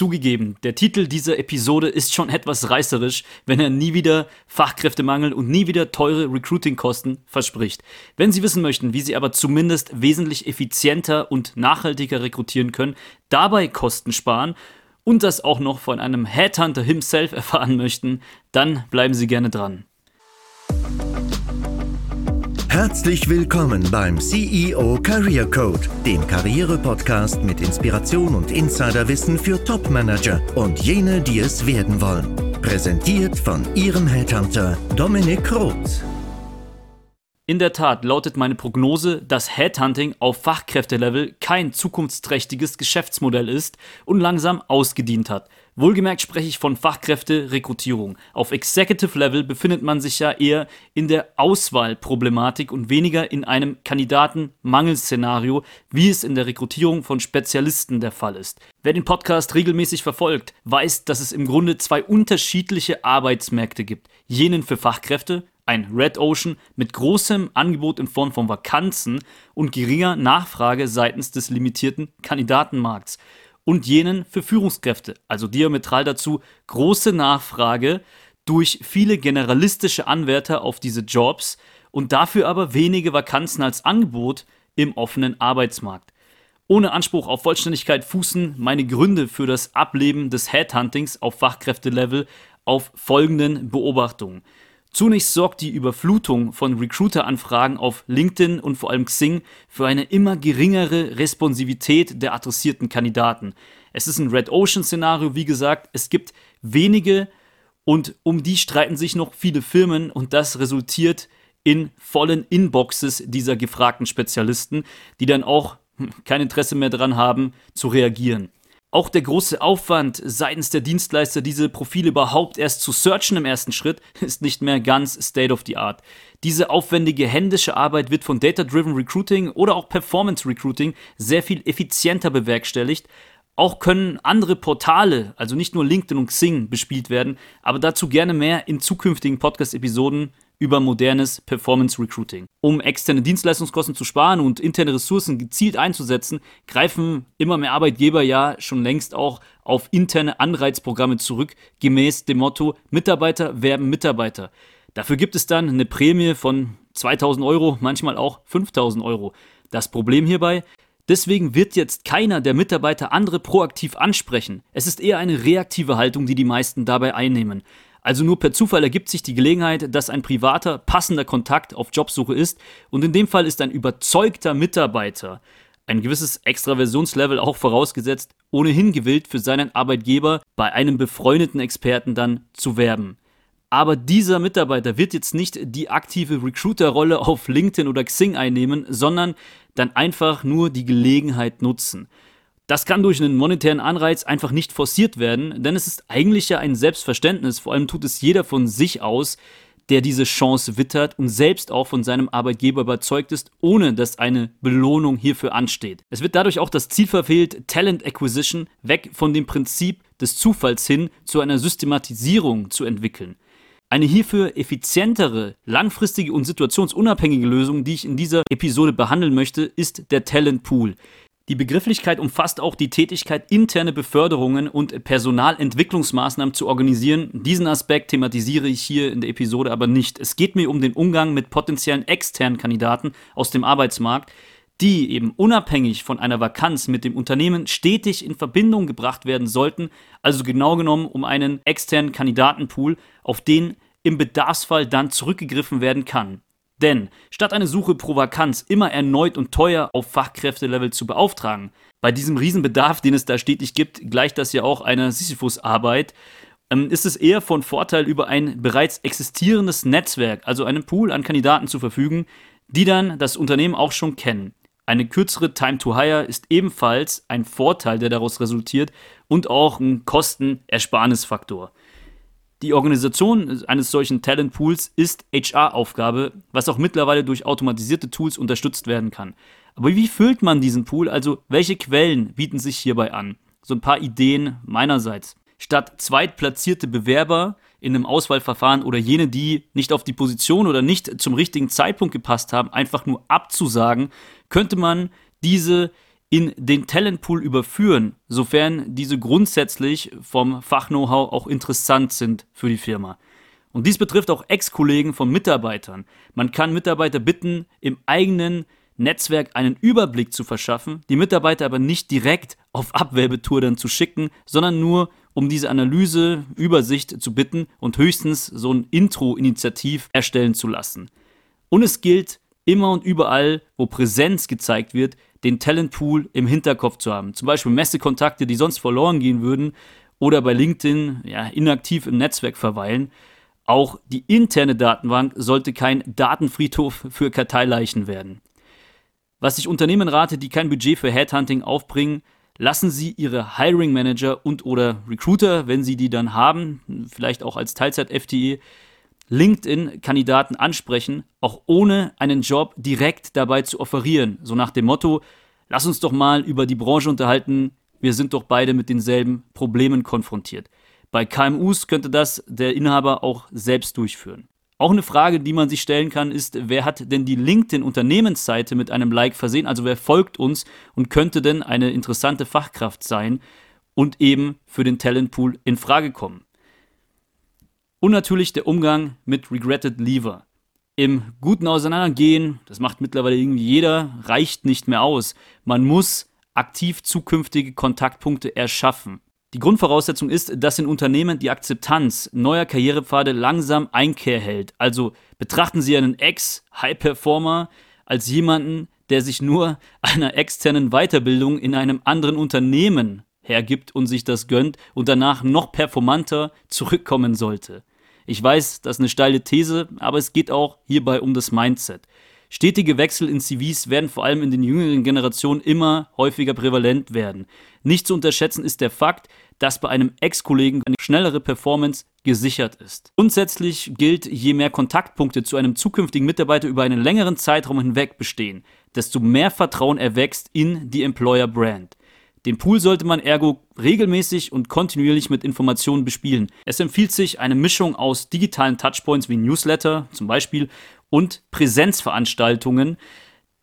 Zugegeben, der Titel dieser Episode ist schon etwas reißerisch, wenn er nie wieder Fachkräftemangel und nie wieder teure Recruiting-Kosten verspricht. Wenn Sie wissen möchten, wie Sie aber zumindest wesentlich effizienter und nachhaltiger rekrutieren können, dabei Kosten sparen und das auch noch von einem Headhunter himself erfahren möchten, dann bleiben Sie gerne dran. Herzlich willkommen beim CEO Career Code, dem Karriere-Podcast mit Inspiration und Insiderwissen für Top-Manager und jene, die es werden wollen. Präsentiert von Ihrem Headhunter Dominik Roth. In der Tat lautet meine Prognose, dass Headhunting auf Fachkräftelevel kein zukunftsträchtiges Geschäftsmodell ist und langsam ausgedient hat. Wohlgemerkt spreche ich von Fachkräfte-Rekrutierung. Auf Executive Level befindet man sich ja eher in der Auswahlproblematik und weniger in einem Kandidatenmangelszenario, wie es in der Rekrutierung von Spezialisten der Fall ist. Wer den Podcast regelmäßig verfolgt, weiß, dass es im Grunde zwei unterschiedliche Arbeitsmärkte gibt. Jenen für Fachkräfte, ein Red Ocean mit großem Angebot in Form von Vakanzen und geringer Nachfrage seitens des limitierten Kandidatenmarkts. Und jenen für Führungskräfte, also diametral dazu große Nachfrage durch viele generalistische Anwärter auf diese Jobs und dafür aber wenige Vakanzen als Angebot im offenen Arbeitsmarkt. Ohne Anspruch auf Vollständigkeit fußen meine Gründe für das Ableben des Headhuntings auf Fachkräftelevel auf folgenden Beobachtungen. Zunächst sorgt die Überflutung von Recruiter-Anfragen auf LinkedIn und vor allem Xing für eine immer geringere Responsivität der adressierten Kandidaten. Es ist ein Red Ocean-Szenario, wie gesagt, es gibt wenige und um die streiten sich noch viele Firmen und das resultiert in vollen Inboxes dieser gefragten Spezialisten, die dann auch hm, kein Interesse mehr daran haben, zu reagieren. Auch der große Aufwand seitens der Dienstleister, diese Profile überhaupt erst zu searchen im ersten Schritt, ist nicht mehr ganz State of the Art. Diese aufwendige händische Arbeit wird von Data-Driven Recruiting oder auch Performance Recruiting sehr viel effizienter bewerkstelligt. Auch können andere Portale, also nicht nur LinkedIn und Xing, bespielt werden, aber dazu gerne mehr in zukünftigen Podcast-Episoden über modernes Performance Recruiting. Um externe Dienstleistungskosten zu sparen und interne Ressourcen gezielt einzusetzen, greifen immer mehr Arbeitgeber ja schon längst auch auf interne Anreizprogramme zurück, gemäß dem Motto Mitarbeiter werben Mitarbeiter. Dafür gibt es dann eine Prämie von 2000 Euro, manchmal auch 5000 Euro. Das Problem hierbei, Deswegen wird jetzt keiner der Mitarbeiter andere proaktiv ansprechen. Es ist eher eine reaktive Haltung, die die meisten dabei einnehmen. Also nur per Zufall ergibt sich die Gelegenheit, dass ein privater, passender Kontakt auf Jobsuche ist und in dem Fall ist ein überzeugter Mitarbeiter, ein gewisses Extraversionslevel auch vorausgesetzt, ohnehin gewillt für seinen Arbeitgeber bei einem befreundeten Experten dann zu werben. Aber dieser Mitarbeiter wird jetzt nicht die aktive Recruiter-Rolle auf LinkedIn oder Xing einnehmen, sondern dann einfach nur die Gelegenheit nutzen. Das kann durch einen monetären Anreiz einfach nicht forciert werden, denn es ist eigentlich ja ein Selbstverständnis, vor allem tut es jeder von sich aus, der diese Chance wittert und selbst auch von seinem Arbeitgeber überzeugt ist, ohne dass eine Belohnung hierfür ansteht. Es wird dadurch auch das Ziel verfehlt, Talent Acquisition weg von dem Prinzip des Zufalls hin zu einer Systematisierung zu entwickeln. Eine hierfür effizientere, langfristige und situationsunabhängige Lösung, die ich in dieser Episode behandeln möchte, ist der Talent Pool. Die Begrifflichkeit umfasst auch die Tätigkeit, interne Beförderungen und Personalentwicklungsmaßnahmen zu organisieren. Diesen Aspekt thematisiere ich hier in der Episode aber nicht. Es geht mir um den Umgang mit potenziellen externen Kandidaten aus dem Arbeitsmarkt, die eben unabhängig von einer Vakanz mit dem Unternehmen stetig in Verbindung gebracht werden sollten, also genau genommen um einen externen Kandidatenpool, auf den im Bedarfsfall dann zurückgegriffen werden kann. Denn statt eine Suche pro Vakanz immer erneut und teuer auf Fachkräftelevel zu beauftragen, bei diesem Riesenbedarf, den es da stetig gibt, gleicht das ja auch einer Sisyphus-Arbeit, ähm, ist es eher von Vorteil, über ein bereits existierendes Netzwerk, also einen Pool an Kandidaten zu verfügen, die dann das Unternehmen auch schon kennen. Eine kürzere Time to Hire ist ebenfalls ein Vorteil, der daraus resultiert und auch ein Kostenersparnisfaktor. Die Organisation eines solchen Talentpools ist HR-Aufgabe, was auch mittlerweile durch automatisierte Tools unterstützt werden kann. Aber wie füllt man diesen Pool? Also welche Quellen bieten sich hierbei an? So ein paar Ideen meinerseits. Statt zweitplatzierte Bewerber in einem Auswahlverfahren oder jene, die nicht auf die Position oder nicht zum richtigen Zeitpunkt gepasst haben, einfach nur abzusagen, könnte man diese in den Talentpool überführen, sofern diese grundsätzlich vom Fach-Know-how auch interessant sind für die Firma. Und dies betrifft auch Ex-Kollegen von Mitarbeitern. Man kann Mitarbeiter bitten, im eigenen Netzwerk einen Überblick zu verschaffen, die Mitarbeiter aber nicht direkt auf Abwerbetour dann zu schicken, sondern nur um diese Analyse, Übersicht zu bitten und höchstens so ein Intro-Initiativ erstellen zu lassen. Und es gilt immer und überall, wo Präsenz gezeigt wird, den Talentpool im Hinterkopf zu haben. Zum Beispiel Messekontakte, die sonst verloren gehen würden oder bei LinkedIn ja, inaktiv im Netzwerk verweilen. Auch die interne Datenbank sollte kein Datenfriedhof für Karteileichen werden. Was ich Unternehmen rate, die kein Budget für Headhunting aufbringen, lassen Sie Ihre Hiring Manager und oder Recruiter, wenn Sie die dann haben, vielleicht auch als Teilzeit-FTE, LinkedIn-Kandidaten ansprechen, auch ohne einen Job direkt dabei zu offerieren. So nach dem Motto, lass uns doch mal über die Branche unterhalten, wir sind doch beide mit denselben Problemen konfrontiert. Bei KMUs könnte das der Inhaber auch selbst durchführen. Auch eine Frage, die man sich stellen kann, ist, wer hat denn die LinkedIn-Unternehmensseite mit einem Like versehen? Also wer folgt uns und könnte denn eine interessante Fachkraft sein und eben für den Talentpool in Frage kommen? Und natürlich der Umgang mit Regretted Lever. Im guten Auseinandergehen, das macht mittlerweile irgendwie jeder, reicht nicht mehr aus. Man muss aktiv zukünftige Kontaktpunkte erschaffen. Die Grundvoraussetzung ist, dass in Unternehmen die Akzeptanz neuer Karrierepfade langsam Einkehr hält. Also betrachten Sie einen Ex-High-Performer als jemanden, der sich nur einer externen Weiterbildung in einem anderen Unternehmen hergibt und sich das gönnt und danach noch performanter zurückkommen sollte. Ich weiß, das ist eine steile These, aber es geht auch hierbei um das Mindset. Stetige Wechsel in CVs werden vor allem in den jüngeren Generationen immer häufiger prävalent werden. Nicht zu unterschätzen ist der Fakt, dass bei einem Ex-Kollegen eine schnellere Performance gesichert ist. Grundsätzlich gilt, je mehr Kontaktpunkte zu einem zukünftigen Mitarbeiter über einen längeren Zeitraum hinweg bestehen, desto mehr Vertrauen erwächst in die Employer Brand. Den Pool sollte man ergo regelmäßig und kontinuierlich mit Informationen bespielen. Es empfiehlt sich eine Mischung aus digitalen Touchpoints wie Newsletter zum Beispiel und Präsenzveranstaltungen,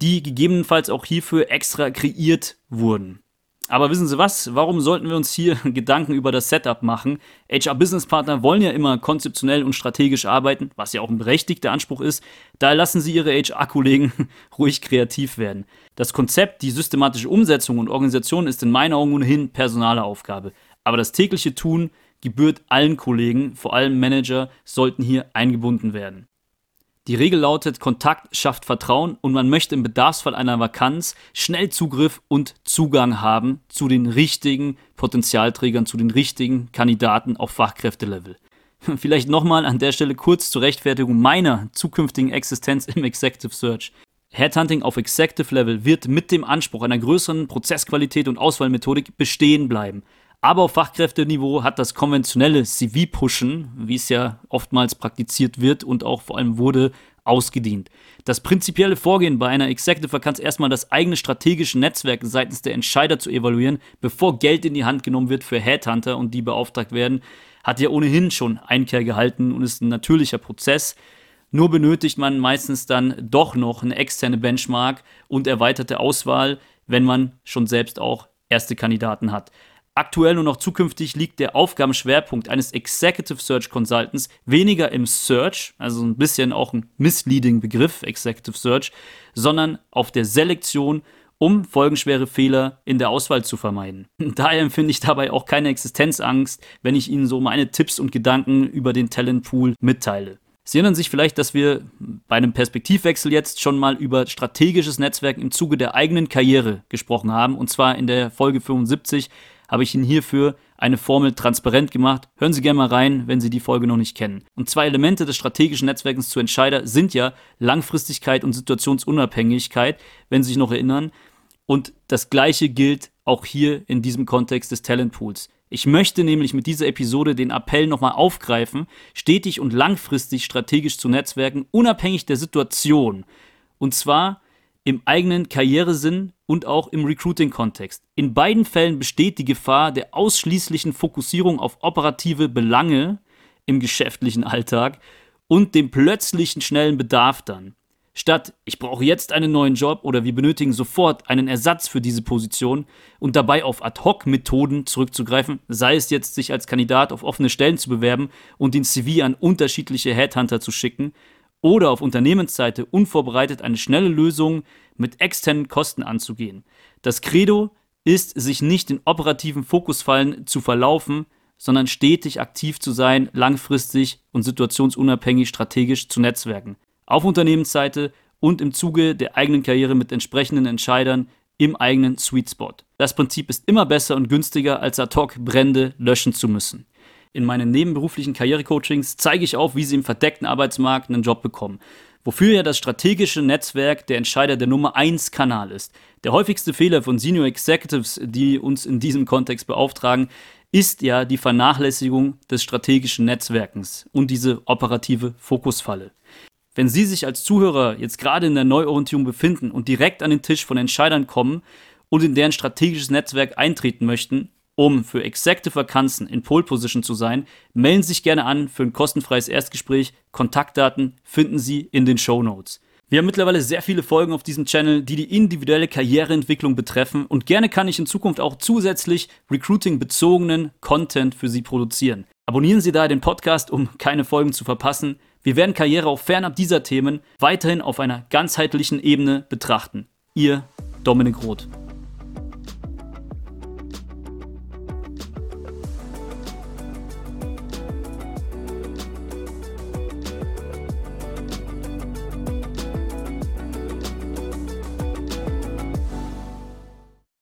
die gegebenenfalls auch hierfür extra kreiert wurden. Aber wissen Sie was? Warum sollten wir uns hier Gedanken über das Setup machen? HR-Business-Partner wollen ja immer konzeptionell und strategisch arbeiten, was ja auch ein berechtigter Anspruch ist. Daher lassen Sie Ihre HR-Kollegen ruhig kreativ werden. Das Konzept, die systematische Umsetzung und Organisation ist in meinen Augen ohnehin personale Aufgabe. Aber das tägliche Tun gebührt allen Kollegen, vor allem Manager, sollten hier eingebunden werden. Die Regel lautet, Kontakt schafft Vertrauen und man möchte im Bedarfsfall einer Vakanz schnell Zugriff und Zugang haben zu den richtigen Potenzialträgern, zu den richtigen Kandidaten auf Fachkräftelevel. Vielleicht nochmal an der Stelle kurz zur Rechtfertigung meiner zukünftigen Existenz im Executive Search. Headhunting auf Executive Level wird mit dem Anspruch einer größeren Prozessqualität und Auswahlmethodik bestehen bleiben. Aber auf Fachkräfteniveau hat das konventionelle CV-Pushen, wie es ja oftmals praktiziert wird und auch vor allem wurde, ausgedient. Das prinzipielle Vorgehen bei einer Executive Vakanz erstmal das eigene strategische Netzwerk seitens der Entscheider zu evaluieren, bevor Geld in die Hand genommen wird für Headhunter und die beauftragt werden, hat ja ohnehin schon Einkehr gehalten und ist ein natürlicher Prozess. Nur benötigt man meistens dann doch noch eine externe Benchmark und erweiterte Auswahl, wenn man schon selbst auch erste Kandidaten hat. Aktuell und auch zukünftig liegt der Aufgabenschwerpunkt eines Executive Search Consultants weniger im Search, also ein bisschen auch ein misleading Begriff, Executive Search, sondern auf der Selektion, um folgenschwere Fehler in der Auswahl zu vermeiden. Daher empfinde ich dabei auch keine Existenzangst, wenn ich Ihnen so meine Tipps und Gedanken über den Talentpool mitteile. Sie erinnern sich vielleicht, dass wir bei einem Perspektivwechsel jetzt schon mal über strategisches Netzwerk im Zuge der eigenen Karriere gesprochen haben, und zwar in der Folge 75 habe ich Ihnen hierfür eine Formel transparent gemacht. Hören Sie gerne mal rein, wenn Sie die Folge noch nicht kennen. Und zwei Elemente des strategischen Netzwerkens zu Entscheider sind ja Langfristigkeit und Situationsunabhängigkeit, wenn Sie sich noch erinnern. Und das gleiche gilt auch hier in diesem Kontext des Talentpools. Ich möchte nämlich mit dieser Episode den Appell nochmal aufgreifen, stetig und langfristig strategisch zu netzwerken, unabhängig der Situation. Und zwar im eigenen Karrieresinn und auch im Recruiting-Kontext. In beiden Fällen besteht die Gefahr der ausschließlichen Fokussierung auf operative Belange im geschäftlichen Alltag und dem plötzlichen schnellen Bedarf dann. Statt ich brauche jetzt einen neuen Job oder wir benötigen sofort einen Ersatz für diese Position und dabei auf Ad-Hoc-Methoden zurückzugreifen, sei es jetzt sich als Kandidat auf offene Stellen zu bewerben und den CV an unterschiedliche Headhunter zu schicken oder auf Unternehmensseite unvorbereitet eine schnelle Lösung mit externen Kosten anzugehen. Das Credo ist, sich nicht in operativen Fokusfallen zu verlaufen, sondern stetig aktiv zu sein, langfristig und situationsunabhängig strategisch zu netzwerken. Auf Unternehmensseite und im Zuge der eigenen Karriere mit entsprechenden Entscheidern im eigenen Sweet Spot. Das Prinzip ist immer besser und günstiger, als ad hoc Brände löschen zu müssen. In meinen nebenberuflichen Karrierecoachings zeige ich auf, wie Sie im verdeckten Arbeitsmarkt einen Job bekommen. Wofür ja das strategische Netzwerk der Entscheider der Nummer 1 Kanal ist. Der häufigste Fehler von Senior Executives, die uns in diesem Kontext beauftragen, ist ja die Vernachlässigung des strategischen Netzwerkens und diese operative Fokusfalle. Wenn Sie sich als Zuhörer jetzt gerade in der Neuorientierung befinden und direkt an den Tisch von Entscheidern kommen und in deren strategisches Netzwerk eintreten möchten, um für exakte Vakanzen in Pole Position zu sein, melden Sie sich gerne an für ein kostenfreies Erstgespräch. Kontaktdaten finden Sie in den Show Notes. Wir haben mittlerweile sehr viele Folgen auf diesem Channel, die die individuelle Karriereentwicklung betreffen und gerne kann ich in Zukunft auch zusätzlich Recruiting-bezogenen Content für Sie produzieren. Abonnieren Sie daher den Podcast, um keine Folgen zu verpassen. Wir werden Karriere auch fernab dieser Themen weiterhin auf einer ganzheitlichen Ebene betrachten. Ihr Dominik Roth.